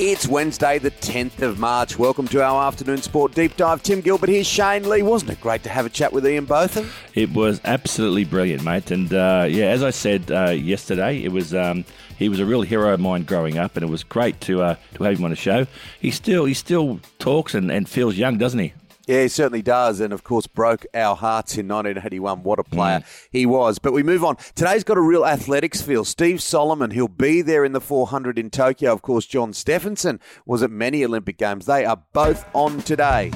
It's Wednesday, the 10th of March. Welcome to our afternoon sport deep dive. Tim Gilbert here, Shane Lee. Wasn't it great to have a chat with Ian Botham? It was absolutely brilliant, mate. And uh, yeah, as I said uh, yesterday, it was um, he was a real hero of mine growing up, and it was great to uh, to have him on the show. He still he still talks and, and feels young, doesn't he? Yeah, he certainly does. And of course, broke our hearts in 1981. What a player mm. he was. But we move on. Today's got a real athletics feel. Steve Solomon, he'll be there in the 400 in Tokyo. Of course, John Steffensen was at many Olympic Games. They are both on today.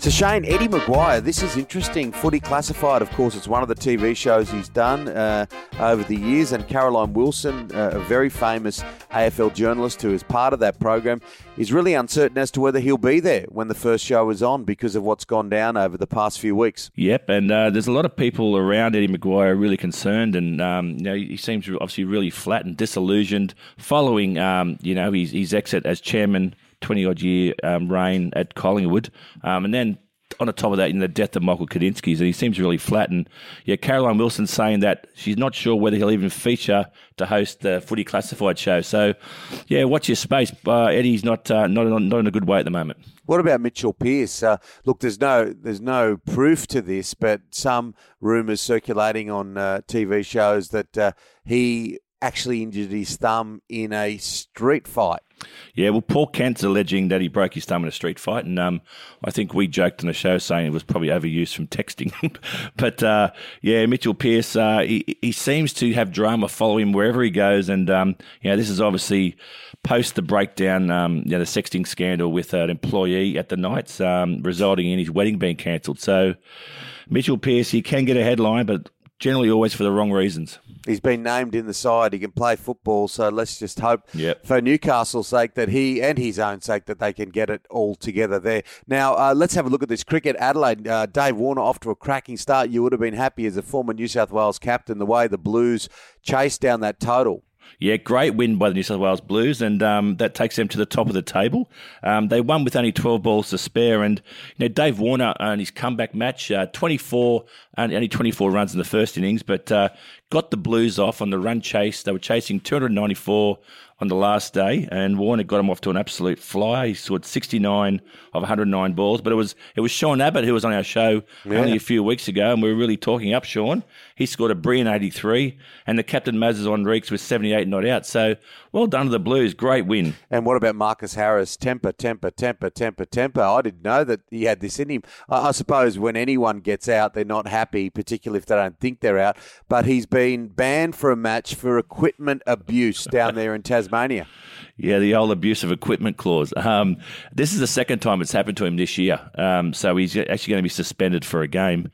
So Shane, Eddie McGuire, this is interesting. Footy Classified, of course, it's one of the TV shows he's done uh, over the years. And Caroline Wilson, uh, a very famous AFL journalist who is part of that program, is really uncertain as to whether he'll be there when the first show is on because of what's gone down over the past few weeks. Yep, and uh, there's a lot of people around Eddie McGuire really concerned, and um, you know he seems obviously really flat and disillusioned following um, you know his, his exit as chairman 20 odd year um, reign at Collingwood. Um, and then on the top of that, in the death of Michael Gudinski's, and he seems really flat. And yeah, Caroline Wilson saying that she's not sure whether he'll even feature to host the Footy Classified show. So yeah, watch your space. Uh, Eddie's not uh, not not in a good way at the moment. What about Mitchell Pearce? Uh, look, there's no there's no proof to this, but some rumours circulating on uh, TV shows that uh, he actually injured his thumb in a street fight. Yeah, well, Paul Kent's alleging that he broke his thumb in a street fight, and um, I think we joked on the show saying it was probably overused from texting. but uh, yeah, Mitchell Pearce, uh, he, he seems to have drama follow him wherever he goes, and um, you know, this is obviously post the breakdown, um, you know, the sexting scandal with an employee at the Knights, um, resulting in his wedding being cancelled. So Mitchell Pearce, he can get a headline, but generally always for the wrong reasons. He's been named in the side. He can play football. So let's just hope yep. for Newcastle's sake that he and his own sake that they can get it all together there. Now, uh, let's have a look at this cricket. Adelaide, uh, Dave Warner off to a cracking start. You would have been happy as a former New South Wales captain the way the Blues chased down that total. Yeah, great win by the New South Wales Blues, and um, that takes them to the top of the table. Um, they won with only 12 balls to spare, and you know Dave Warner and his comeback match, uh, 24 only 24 runs in the first innings, but uh, got the Blues off on the run chase. They were chasing 294 on the last day, and Warner got him off to an absolute fly. He scored 69 of 109 balls, but it was it was Sean Abbott who was on our show yeah. only a few weeks ago, and we were really talking up Sean. He scored a brilliant 83, and the captain Moises Henriques was 78 not out. So well done to the Blues, great win. And what about Marcus Harris? Temper, temper, temper, temper, temper. I didn't know that he had this in him. I, I suppose when anyone gets out, they're not happy, particularly if they don't think they're out. But he's been banned for a match for equipment abuse down there in Tasmania. Yeah, the old abuse of equipment clause. Um, this is the second time it's happened to him this year. Um, so he's actually going to be suspended for a game.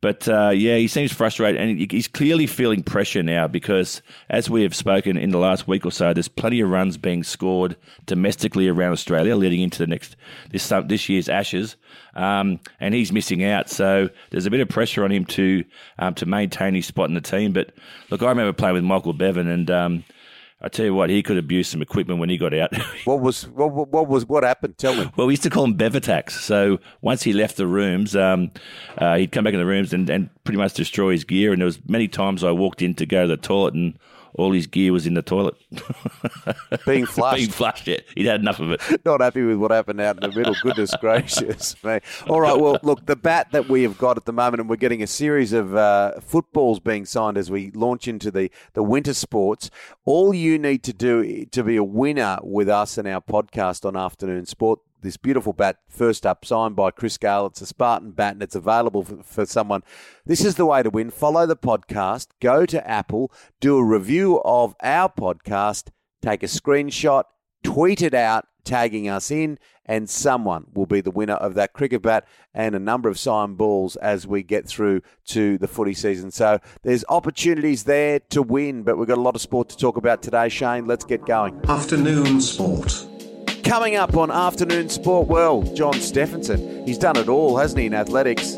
But uh, yeah, he seems frustrated, and he's clearly feeling pressure now because, as we have spoken in the last week or so, there's plenty of runs being scored domestically around Australia, leading into the next this this year's Ashes, um, and he's missing out. So there's a bit of pressure on him to um, to maintain his spot in the team. But look, I remember playing with Michael Bevan, and um, I tell you what, he could abuse some equipment when he got out. what was what, what was what happened? Tell me. Well, we used to call him Bevatex. So once he left the rooms, um, uh, he'd come back in the rooms and, and pretty much destroy his gear. And there was many times I walked in to go to the toilet and all his gear was in the toilet. Being flushed. Being flushed, yeah. He'd had enough of it. Not happy with what happened out in the middle. Goodness gracious me. All right, well, look, the bat that we have got at the moment, and we're getting a series of uh, footballs being signed as we launch into the, the winter sports. All you need to do to be a winner with us and our podcast on Afternoon Sport, this beautiful bat, first up, signed by Chris Gayle. It's a Spartan bat and it's available for, for, someone. This is the way to win. Follow the podcast, go to Apple, do a review of our podcast, take a screenshot, tweet it out, tagging us in, and someone will be the winner of that cricket bat and a number of signed balls as we get through to the footy season. So there's opportunities there to win, but we've got a lot of sport to talk about today, Shane. Let's get going. Afternoon sport. Coming up on Afternoon Sport, well, John Steffensen. He's done it all, hasn't he, in athletics?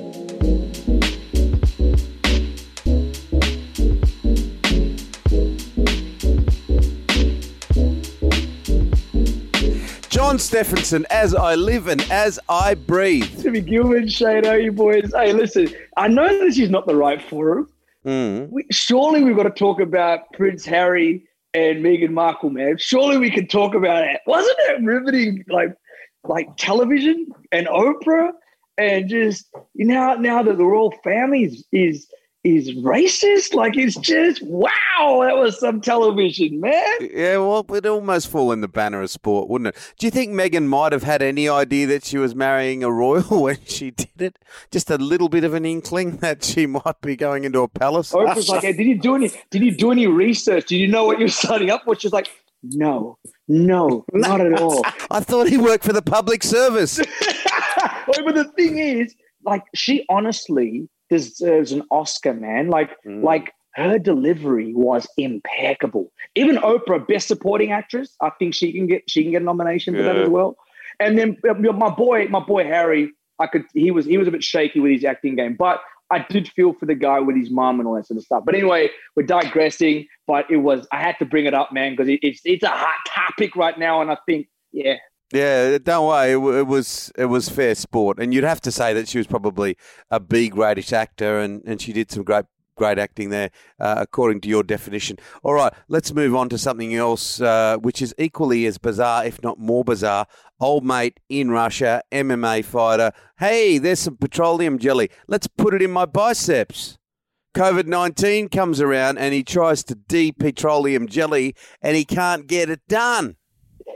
John Steffensen, as I live and as I breathe. Timmy Gilbert, Shane, how you boys? Hey, listen, I know this is not the right forum, Mm. We, surely we've got to talk about Prince Harry and Meghan Markle, man. Surely we can talk about it. Wasn't it riveting? Like, like television and Oprah, and just you know now that the royal family is, is is racist. Like it's just wow, that was some television, man. Yeah, well, it would almost fall in the banner of sport, wouldn't it? Do you think Meghan might have had any idea that she was marrying a royal when she did it? Just a little bit of an inkling that she might be going into a palace. Oprah's like, hey, did you do any? Did you do any research? Did you know what you're signing up for? She's like, no, no, not at all. I thought he worked for the public service. but the thing is, like, she honestly deserves an Oscar, man. Like, mm. like her delivery was impeccable. Even Oprah, Best Supporting Actress, I think she can get she can get a nomination for yeah. that as well. And then my boy, my boy Harry, I could he was he was a bit shaky with his acting game, but I did feel for the guy with his mom and all that sort of stuff. But anyway, we're digressing. But it was I had to bring it up, man, because it, it's it's a hot topic right now, and I think yeah, yeah, don't worry. It, it, was it was fair sport, and you'd have to say that she was probably a B gradish actor, and, and she did some great great acting there, uh, according to your definition. All right, let's move on to something else, uh, which is equally as bizarre, if not more bizarre. Old mate in Russia, MMA fighter. Hey, there's some petroleum jelly. Let's put it in my biceps. COVID 19 comes around and he tries to de petroleum jelly and he can't get it done.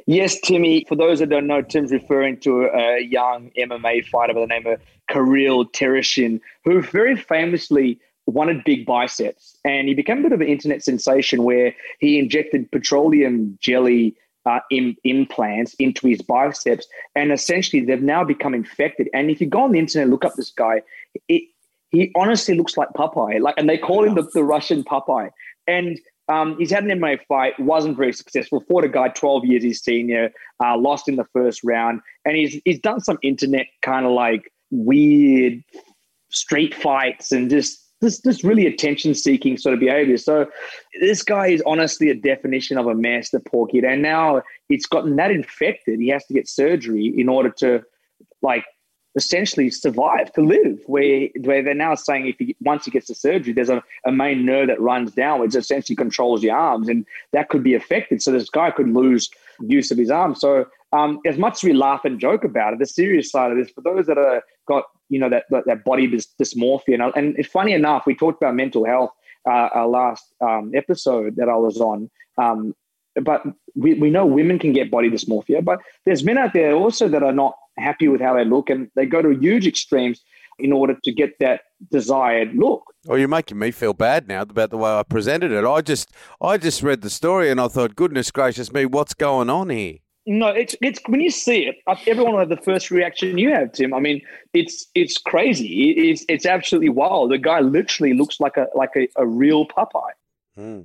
Yes, Timmy. For those that don't know, Tim's referring to a young MMA fighter by the name of Kirill Tereshin, who very famously wanted big biceps. And he became a bit of an internet sensation where he injected petroleum jelly uh, in, implants into his biceps. And essentially, they've now become infected. And if you go on the internet, and look up this guy, it, he honestly looks like Popeye. Like, and they call him the, the Russian Popeye. And um, he's had an MMA fight, wasn't very successful. Fought a guy 12 years his senior, uh, lost in the first round, and he's he's done some internet kind of like weird street fights and just this this really attention seeking sort of behavior. So this guy is honestly a definition of a master poor kid, and now it's gotten that infected. He has to get surgery in order to like essentially survive to live where where they're now saying if he once he gets the surgery there's a, a main nerve that runs down which essentially controls your arms and that could be affected. So this guy could lose use of his arms. So um, as much as we laugh and joke about it the serious side of this for those that are got you know that that, that body dys- dysmorphia and, and it's funny enough we talked about mental health uh, our last um, episode that I was on. Um, but we, we know women can get body dysmorphia but there's men out there also that are not happy with how they look, and they go to huge extremes in order to get that desired look. Well, you're making me feel bad now about the way I presented it. I just, I just read the story and I thought, goodness gracious me, what's going on here? No, it's it's when you see it, everyone will have the first reaction you have, Tim. I mean, it's it's crazy. It's it's absolutely wild. The guy literally looks like a like a, a real Popeye. Hmm.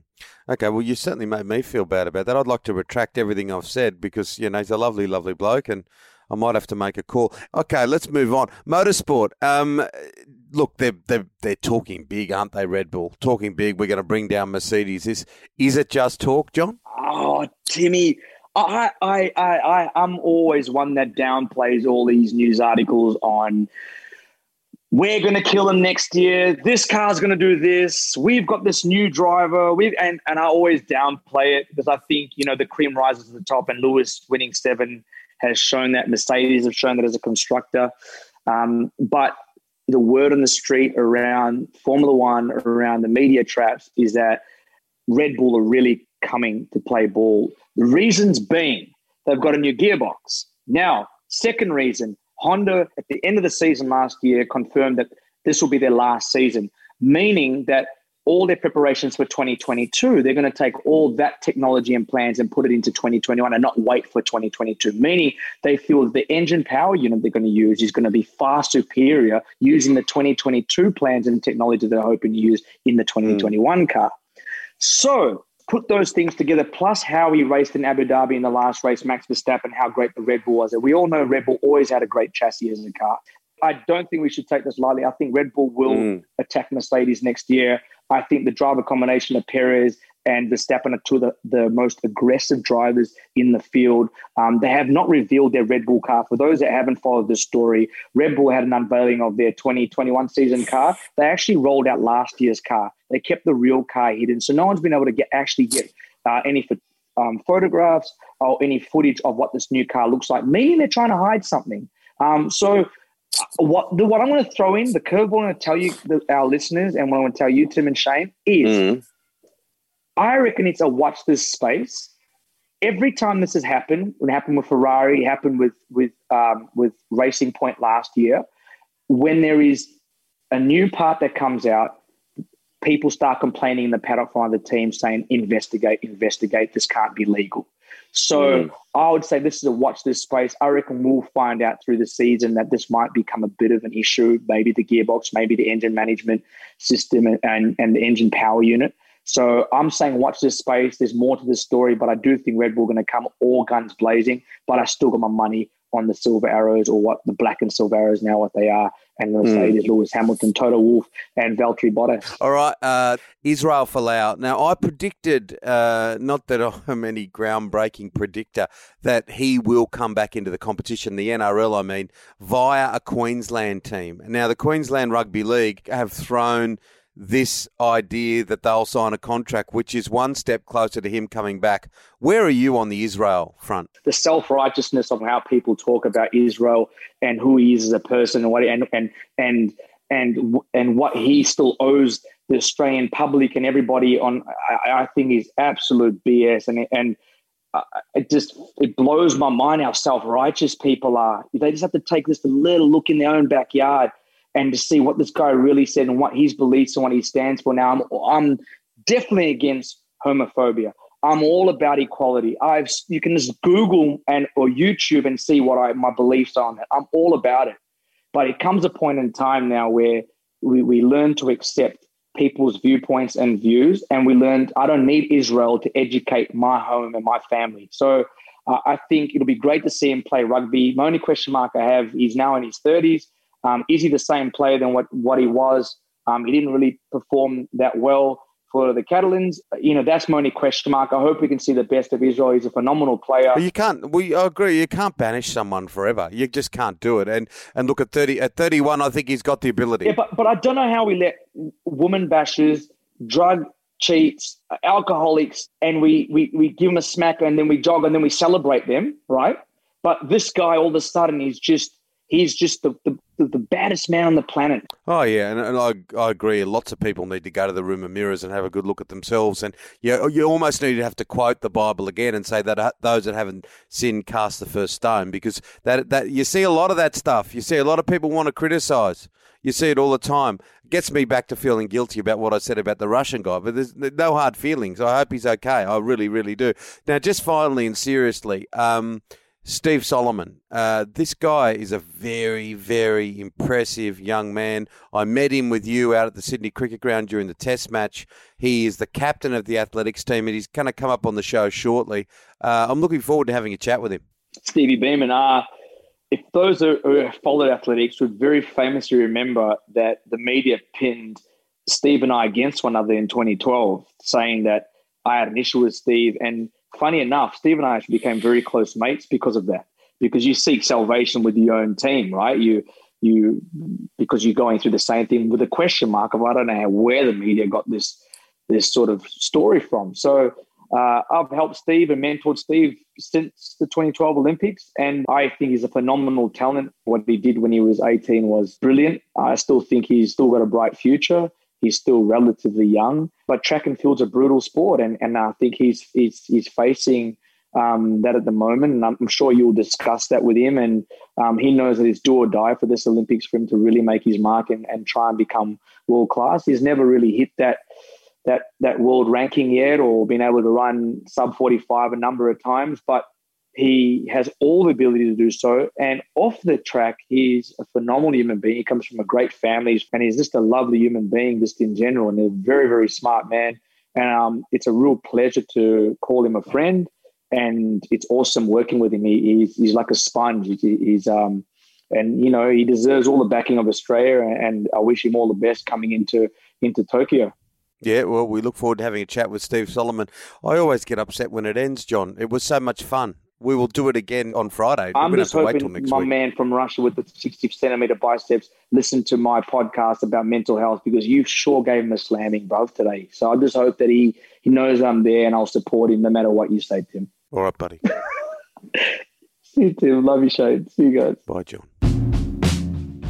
Okay, well, you certainly made me feel bad about that. I'd like to retract everything I've said because you know he's a lovely, lovely bloke, and I might have to make a call. Okay, let's move on. Motorsport. Um, look, they're, they're, they're talking big, aren't they, Red Bull? Talking big. We're going to bring down Mercedes. Is, is it just talk, John? Oh, Timmy. I, I, I, I, I'm always one that downplays all these news articles on we're going to kill them next year. This car's going to do this. We've got this new driver. We and and I always downplay it because I think you know the cream rises to the top, and Lewis winning seven has shown that. Mercedes have shown that as a constructor. Um, but the word on the street around Formula One, around the media traps, is that Red Bull are really coming to play ball. The reasons being they've got a new gearbox. Now, second reason, Honda at the end of the season last year confirmed that this will be their last season, meaning that all their preparations for 2022, they're going to take all that technology and plans and put it into 2021 and not wait for 2022. Meaning they feel the engine power unit they're going to use is going to be far superior using the 2022 plans and technology they're hoping to use in the 2021 mm. car. So put those things together, plus how he raced in Abu Dhabi in the last race, Max Verstappen, how great the Red Bull was. We all know Red Bull always had a great chassis as a car. I don't think we should take this lightly. I think Red Bull will mm. attack Mercedes next year. I think the driver combination of Perez and Verstappen are two of the, the most aggressive drivers in the field. Um, they have not revealed their Red Bull car. For those that haven't followed this story, Red Bull had an unveiling of their 2021 season car. They actually rolled out last year's car. They kept the real car hidden, so no one's been able to get actually get uh, any um, photographs or any footage of what this new car looks like. Meaning they're trying to hide something. Um, so what the, what I'm going to throw in the curveball I want to tell you the, our listeners and what I want to tell you Tim and Shane is mm. I reckon it's a watch this space. Every time this has happened, when it happened with Ferrari, it happened with with um, with Racing Point last year, when there is a new part that comes out, people start complaining in the paddock of the team saying, investigate, investigate, this can't be legal. So mm. I would say this is a watch this space. I reckon we'll find out through the season that this might become a bit of an issue. Maybe the gearbox, maybe the engine management system and, and, and the engine power unit. So I'm saying watch this space. There's more to this story, but I do think Red Bull are going to come all guns blazing. But I still got my money on the silver arrows or what the black and silver arrows now what they are and Mercedes, mm. Lewis Hamilton, Toto Wolff, and Valtteri Bottas. All right, uh, Israel Folau. Now, I predicted, uh, not that I'm any groundbreaking predictor, that he will come back into the competition, the NRL, I mean, via a Queensland team. Now, the Queensland Rugby League have thrown this idea that they'll sign a contract, which is one step closer to him coming back. Where are you on the Israel front? The self righteousness of how people talk about Israel and who he is as a person and what and and and and and what he still owes the Australian public and everybody on, I, I think is absolute BS. And and uh, it just it blows my mind how self righteous people are. They just have to take this a little look in their own backyard and to see what this guy really said and what his beliefs and what he stands for. Now, I'm, I'm definitely against homophobia. I'm all about equality. I've you can just Google and or YouTube and see what I my beliefs are on that. I'm all about it. But it comes a point in time now where we, we learn to accept people's viewpoints and views, and we learned I don't need Israel to educate my home and my family. So uh, I think it'll be great to see him play rugby. My only question mark I have, he's now in his 30s. Um, is he the same player than what, what he was? Um, he didn't really perform that well for the Catalans. You know, that's my only question mark. I hope we can see the best of Israel. He's a phenomenal player. But you can't. We I agree. You can't banish someone forever. You just can't do it. And and look at thirty at thirty one. I think he's got the ability. Yeah, but but I don't know how we let woman bashers, drug cheats, alcoholics, and we we we give them a smack and then we jog and then we celebrate them, right? But this guy all of a sudden is just he's just the, the, the, baddest man on the planet. Oh yeah, and, and I, I agree. Lots of people need to go to the room of mirrors and have a good look at themselves. And you you almost need to have to quote the Bible again and say that uh, those that haven't sinned cast the first stone because that that you see a lot of that stuff. You see a lot of people want to criticize. You see it all the time. It gets me back to feeling guilty about what I said about the Russian guy, but there's no hard feelings. I hope he's okay. I really, really do. Now, just finally and seriously, um, Steve Solomon. Uh, this guy is a very, very impressive young man. I met him with you out at the Sydney Cricket Ground during the Test match. He is the captain of the athletics team, and he's going to come up on the show shortly. Uh, I'm looking forward to having a chat with him. Stevie Beeman, uh, if those who followed athletics would very famously remember that the media pinned Steve and I against one another in 2012, saying that I had an issue with Steve and – funny enough, Steve and I actually became very close mates because of that. Because you seek salvation with your own team, right? You you because you're going through the same thing with a question mark of I don't know where the media got this this sort of story from. So uh, I've helped Steve and mentored Steve since the 2012 Olympics, and I think he's a phenomenal talent. What he did when he was 18 was brilliant. I still think he's still got a bright future. He's still relatively young, but track and field's a brutal sport, and and I think he's he's he's facing um, that at the moment, and I'm sure you'll discuss that with him. And um, he knows that it's do or die for this Olympics for him to really make his mark and, and try and become world class. He's never really hit that that that world ranking yet, or been able to run sub 45 a number of times, but he has all the ability to do so. And off the track, he's a phenomenal human being. He comes from a great family and he's just a lovely human being, just in general, and a very, very smart man. And um, it's a real pleasure to call him a friend. And it's awesome working with him. He, he's, he's like a sponge. He, he's, um, and you know, he deserves all the backing of Australia. And I wish him all the best coming into into Tokyo. Yeah, well, we look forward to having a chat with Steve Solomon. I always get upset when it ends, John. It was so much fun we will do it again on Friday. I'm just hoping my week. man from Russia with the 60 centimeter biceps listened to my podcast about mental health because you sure gave him a slamming, bro, today. So I just hope that he he knows I'm there and I'll support him no matter what you say, Tim. All right, buddy. See you, Tim. Love you, Shane. See you guys. Bye, John.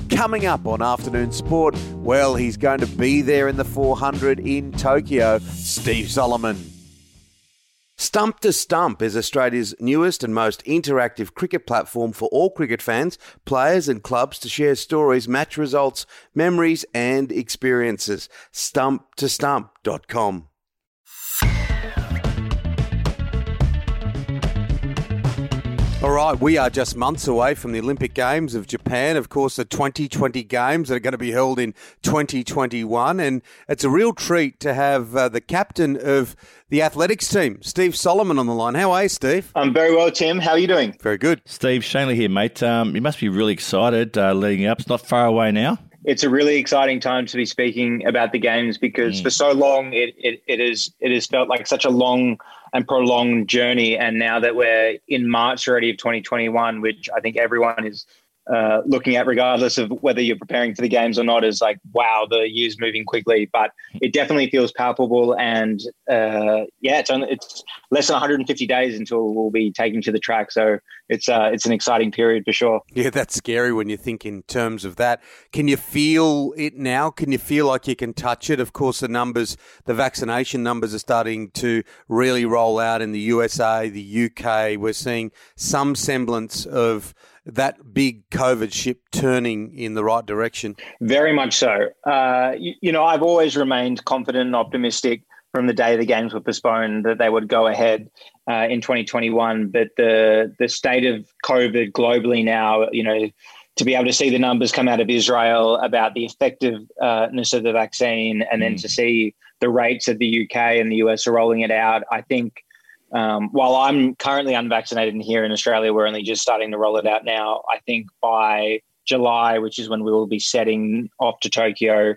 Coming up on Afternoon Sport, well, he's going to be there in the 400 in Tokyo. Steve Solomon. Stump to Stump is Australia's newest and most interactive cricket platform for all cricket fans, players, and clubs to share stories, match results, memories, and experiences. StumpToStump.com. All right, we are just months away from the Olympic Games of Japan. Of course, the 2020 Games that are going to be held in 2021. And it's a real treat to have uh, the captain of the athletics team, Steve Solomon, on the line. How are you, Steve? I'm very well, Tim. How are you doing? Very good. Steve Shane Lee here, mate. Um, you must be really excited uh, leading up. It's not far away now it's a really exciting time to be speaking about the games because mm. for so long it, it, it is it has felt like such a long and prolonged journey and now that we're in March already of 2021 which I think everyone is uh, looking at, regardless of whether you're preparing for the games or not, is like, wow, the year's moving quickly. But it definitely feels palpable. And uh, yeah, it's, only, it's less than 150 days until we'll be taking to the track. So it's uh, it's an exciting period for sure. Yeah, that's scary when you think in terms of that. Can you feel it now? Can you feel like you can touch it? Of course, the numbers, the vaccination numbers are starting to really roll out in the USA, the UK. We're seeing some semblance of that big COVID ship turning in the right direction? Very much so. Uh, you, you, know, I've always remained confident and optimistic from the day the games were postponed that they would go ahead uh, in 2021. But the the state of COVID globally now, you know, to be able to see the numbers come out of Israel about the effectiveness of the vaccine, and then mm. to see the rates of the UK and the US are rolling it out, I think um, while I'm currently unvaccinated and here in Australia, we're only just starting to roll it out now. I think by July, which is when we will be setting off to Tokyo,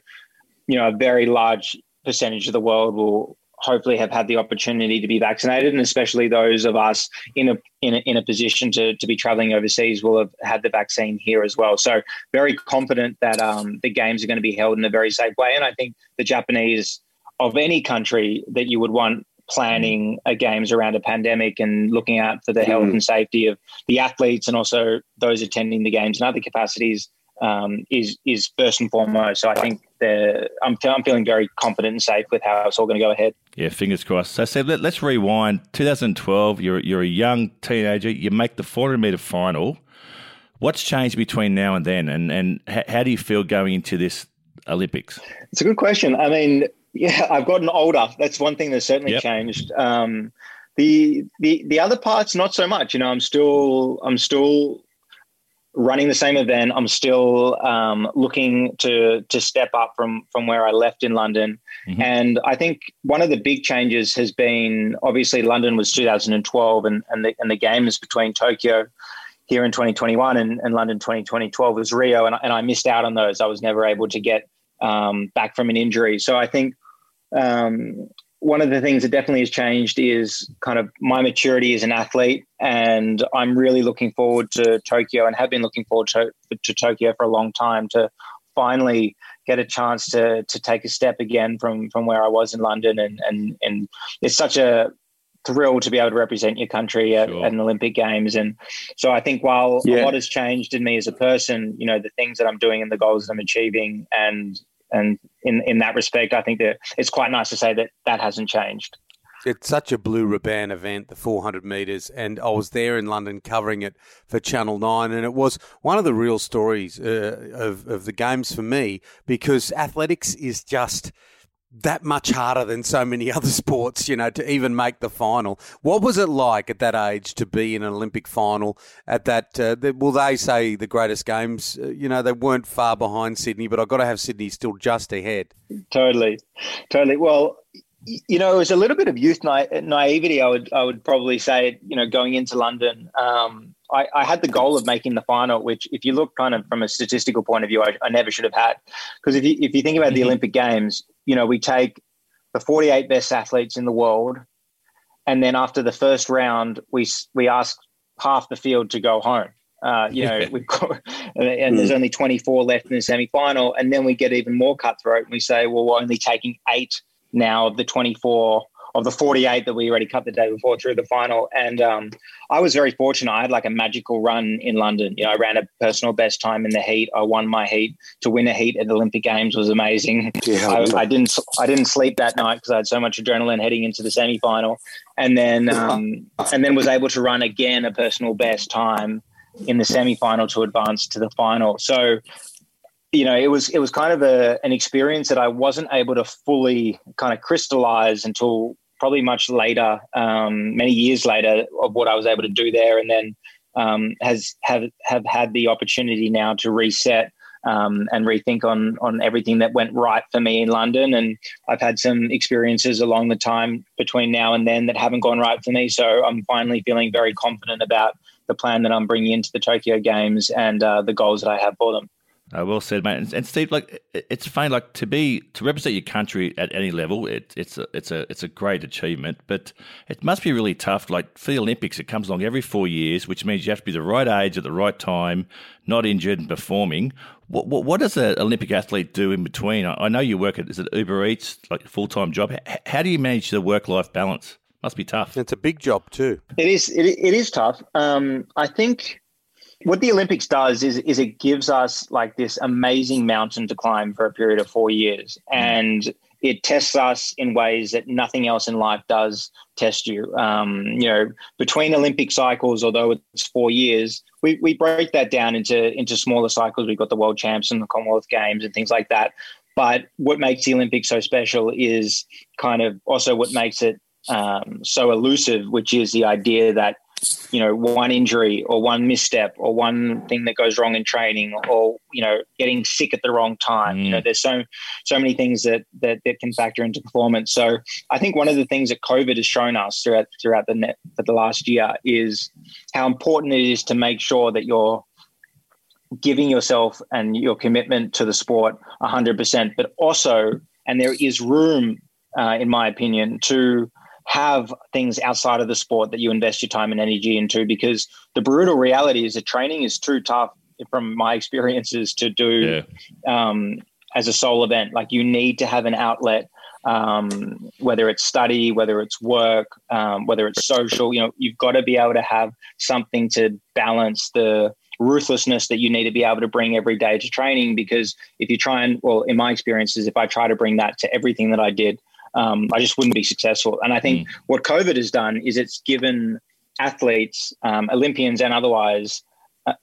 you know, a very large percentage of the world will hopefully have had the opportunity to be vaccinated, and especially those of us in a in a, in a position to, to be traveling overseas will have had the vaccine here as well. So very confident that um, the games are going to be held in a very safe way, and I think the Japanese of any country that you would want planning a games around a pandemic and looking out for the health and safety of the athletes and also those attending the games in other capacities um, is is first and foremost. So I think the, I'm, I'm feeling very confident and safe with how it's all going to go ahead. Yeah, fingers crossed. So, so let, us rewind. 2012, you're you're a young teenager. You make the 400 meter final. What's changed between now and then, and and how do you feel going into this Olympics? It's a good question. I mean, yeah, I've gotten older. That's one thing that's certainly yep. changed. Um, the the the other parts, not so much. You know, I'm still I'm still running the same event. I'm still um, looking to to step up from from where I left in London. Mm-hmm. And I think one of the big changes has been obviously London was 2012, and and the and the games between Tokyo here in 2021 and, and London 2012 was Rio, and, and I missed out on those. I was never able to get um, back from an injury. So I think um, one of the things that definitely has changed is kind of my maturity as an athlete, and I'm really looking forward to Tokyo and have been looking forward to, to Tokyo for a long time to finally get a chance to to take a step again from from where I was in London, and and and it's such a thrill to be able to represent your country at, sure. at an Olympic Games. And so I think while yeah. a lot has changed in me as a person, you know, the things that I'm doing and the goals that I'm achieving and and in in that respect, I think that it's quite nice to say that that hasn't changed. It's such a blue ribbon event, the 400 metres, and I was there in London covering it for Channel 9, and it was one of the real stories uh, of, of the games for me because athletics is just – that much harder than so many other sports, you know, to even make the final. What was it like at that age to be in an Olympic final at that? Uh, the, well, they say the greatest games, uh, you know, they weren't far behind Sydney, but I've got to have Sydney still just ahead. Totally. Totally. Well, you know, it was a little bit of youth na- naivety. I would, I would probably say, you know, going into London, um, I, I, had the goal of making the final, which, if you look kind of from a statistical point of view, I, I never should have had. Because if you if you think about mm-hmm. the Olympic Games, you know, we take the 48 best athletes in the world, and then after the first round, we we ask half the field to go home. Uh, you know, we've got, and there's hmm. only 24 left in the semi final. And then we get even more cutthroat and we say, well, we're only taking eight now of the 24 of the 48 that we already cut the day before through the final. And um, I was very fortunate. I had like a magical run in London. You know, I ran a personal best time in the heat. I won my heat. To win a heat at the Olympic Games was amazing. Yeah, I, I, didn't. I didn't sleep that night because I had so much adrenaline heading into the semi final, and then um, and then was able to run again a personal best time in the semi final to advance to the final. So you know, it was it was kind of a, an experience that I wasn't able to fully kind of crystallize until probably much later, um, many years later, of what I was able to do there, and then um, has have have had the opportunity now to reset um, and rethink on on everything that went right for me in London. And I've had some experiences along the time between now and then that haven't gone right for me. So I'm finally feeling very confident about the plan that I'm bringing into the Tokyo Games and uh, the goals that I have for them. Well said, mate. And, and, Steve, like it's fine, like to be to represent your country at any level, it, it's a, it's a it's a great achievement. But it must be really tough. Like for the Olympics, it comes along every four years, which means you have to be the right age at the right time, not injured and performing. What what, what does an Olympic athlete do in between? I, I know you work at is it Uber Eats, like a full time job. How, how do you manage the work life balance? Must be tough. It's a big job too. It is. It, it is tough. Um, I think what the Olympics does is is it gives us like this amazing mountain to climb for a period of four years, and it tests us in ways that nothing else in life does test you. Um, you know, between Olympic cycles, although it's four years, we, we break that down into into smaller cycles. We've got the World Champs and the Commonwealth Games and things like that. But what makes the Olympics so special is kind of also what makes it um, so elusive, which is the idea that you know one injury or one misstep or one thing that goes wrong in training or you know getting sick at the wrong time mm. you know mm. there's so so many things that, that that can factor into performance so i think one of the things that covid has shown us throughout throughout the net for the last year is how important it is to make sure that you're giving yourself and your commitment to the sport 100% but also and there is room uh, in my opinion to have things outside of the sport that you invest your time and energy into because the brutal reality is that training is too tough from my experiences to do yeah. um, as a sole event like you need to have an outlet um, whether it's study whether it's work um, whether it's social you know you've got to be able to have something to balance the ruthlessness that you need to be able to bring every day to training because if you try and well in my experiences if i try to bring that to everything that i did um, I just wouldn't be successful. And I think mm. what COVID has done is it's given athletes, um, Olympians and otherwise, uh,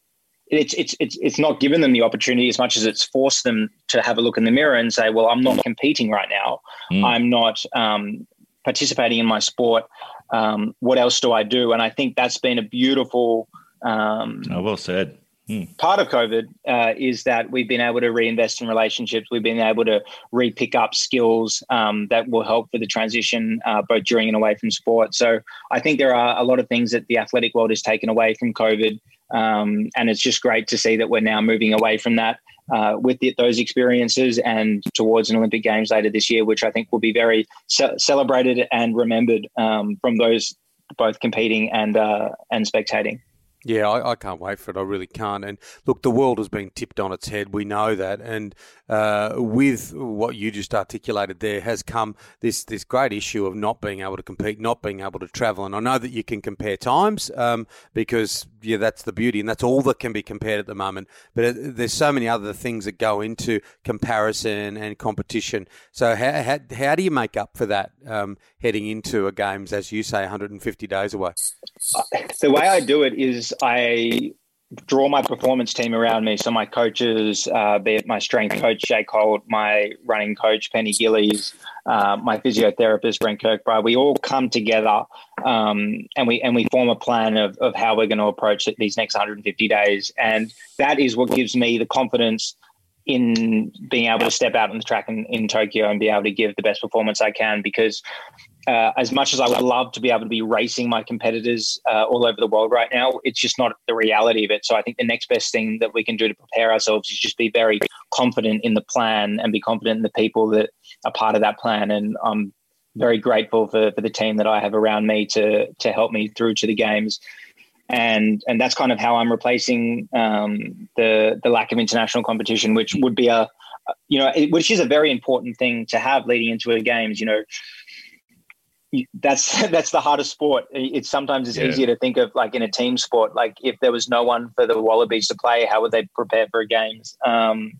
it's, it's, it's, it's not given them the opportunity as much as it's forced them to have a look in the mirror and say, well, I'm not competing right now. Mm. I'm not um, participating in my sport. Um, what else do I do? And I think that's been a beautiful. Um, oh, well said Hmm. Part of COVID uh, is that we've been able to reinvest in relationships. We've been able to re pick up skills um, that will help for the transition uh, both during and away from sport. So I think there are a lot of things that the athletic world has taken away from COVID. Um, and it's just great to see that we're now moving away from that uh, with the, those experiences and towards an Olympic Games later this year, which I think will be very ce- celebrated and remembered um, from those both competing and uh, and spectating. Yeah, I, I, can't wait for it. I really can't. And look, the world has been tipped on its head. We know that. And uh, with what you just articulated there, has come this this great issue of not being able to compete, not being able to travel. And I know that you can compare times um, because yeah, that's the beauty, and that's all that can be compared at the moment. But it, there's so many other things that go into comparison and competition. So how how, how do you make up for that um, heading into a games, as you say, 150 days away? The way I do it is I draw my performance team around me. So my coaches, uh, be it my strength coach Jake Holt, my running coach Penny Gillies, uh, my physiotherapist Brent Kirkbride, we all come together um, and we and we form a plan of, of how we're going to approach these next 150 days. And that is what gives me the confidence in being able to step out on the track in, in Tokyo and be able to give the best performance I can because uh, as much as I would love to be able to be racing my competitors uh, all over the world right now, it's just not the reality of it. So I think the next best thing that we can do to prepare ourselves is just be very confident in the plan and be confident in the people that are part of that plan. And I'm very grateful for, for the team that I have around me to to help me through to the games. and and that's kind of how I'm replacing um, the the lack of international competition, which would be a you know, it, which is a very important thing to have leading into a games. You know, that's that's the hardest sport. It's sometimes it's yeah. easier to think of like in a team sport. Like if there was no one for the Wallabies to play, how would they prepare for games? Um,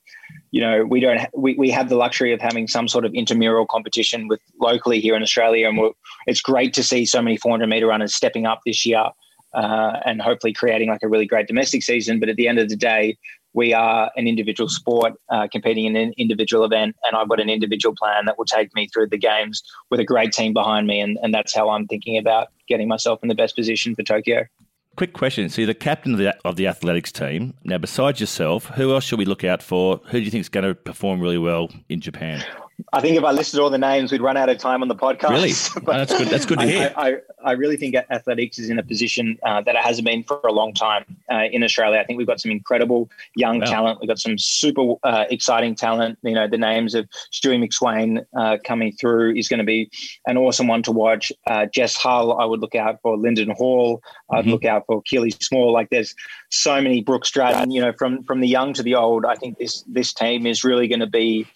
you know, we don't. Ha- we we have the luxury of having some sort of intramural competition with locally here in Australia, and it's great to see so many 400 meter runners stepping up this year. Uh, and hopefully creating like a really great domestic season. But at the end of the day, we are an individual sport uh, competing in an individual event, and I've got an individual plan that will take me through the games with a great team behind me, and, and that's how I'm thinking about getting myself in the best position for Tokyo. Quick question. So, you're the captain of the, of the athletics team. Now, besides yourself, who else should we look out for? Who do you think is going to perform really well in Japan? I think if I listed all the names, we'd run out of time on the podcast. Really? but that's good. That's good to hear. I, I, I, really think athletics is in a position uh, that it hasn't been for a long time uh, in Australia. I think we've got some incredible young wow. talent. We've got some super uh, exciting talent. You know, the names of Stewie McSweyn uh, coming through is going to be an awesome one to watch. Uh, Jess Hull, I would look out for. Linden Hall, I'd mm-hmm. look out for. Keely Small. Like there's so many. Brooke Stratton. You know, from from the young to the old. I think this this team is really going to be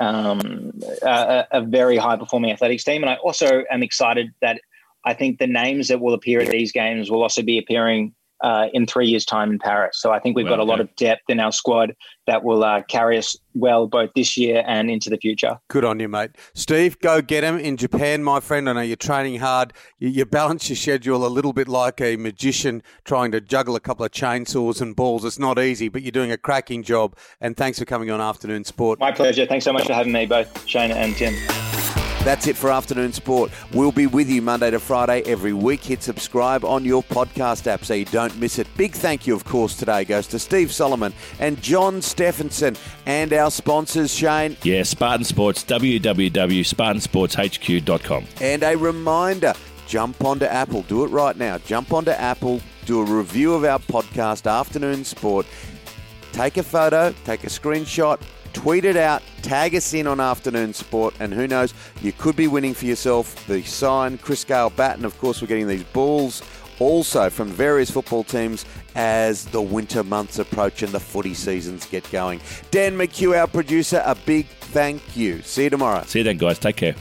um, a, a, very high performing athletics team. And I also am excited that I think the names that will appear at these games will also be appearing uh, in three years' time in Paris. So I think we've well, got a lot of depth in our squad that will uh, carry us well both this year and into the future. Good on you, mate. Steve, go get him in Japan, my friend. I know you're training hard. You, you balance your schedule a little bit like a magician trying to juggle a couple of chainsaws and balls. It's not easy, but you're doing a cracking job. And thanks for coming on Afternoon Sport. My pleasure. Thanks so much for having me, both Shane and Tim. That's it for Afternoon Sport. We'll be with you Monday to Friday every week. Hit subscribe on your podcast app so you don't miss it. Big thank you, of course, today goes to Steve Solomon and John Steffensen and our sponsors, Shane. Yeah, Spartan Sports, www.spartansportshq.com. And a reminder jump onto Apple. Do it right now. Jump onto Apple, do a review of our podcast, Afternoon Sport. Take a photo, take a screenshot Tweet it out, tag us in on Afternoon Sport, and who knows, you could be winning for yourself the signed Chris Gayle bat. And of course, we're getting these balls also from various football teams as the winter months approach and the footy seasons get going. Dan McHugh, our producer, a big thank you. See you tomorrow. See you then, guys. Take care.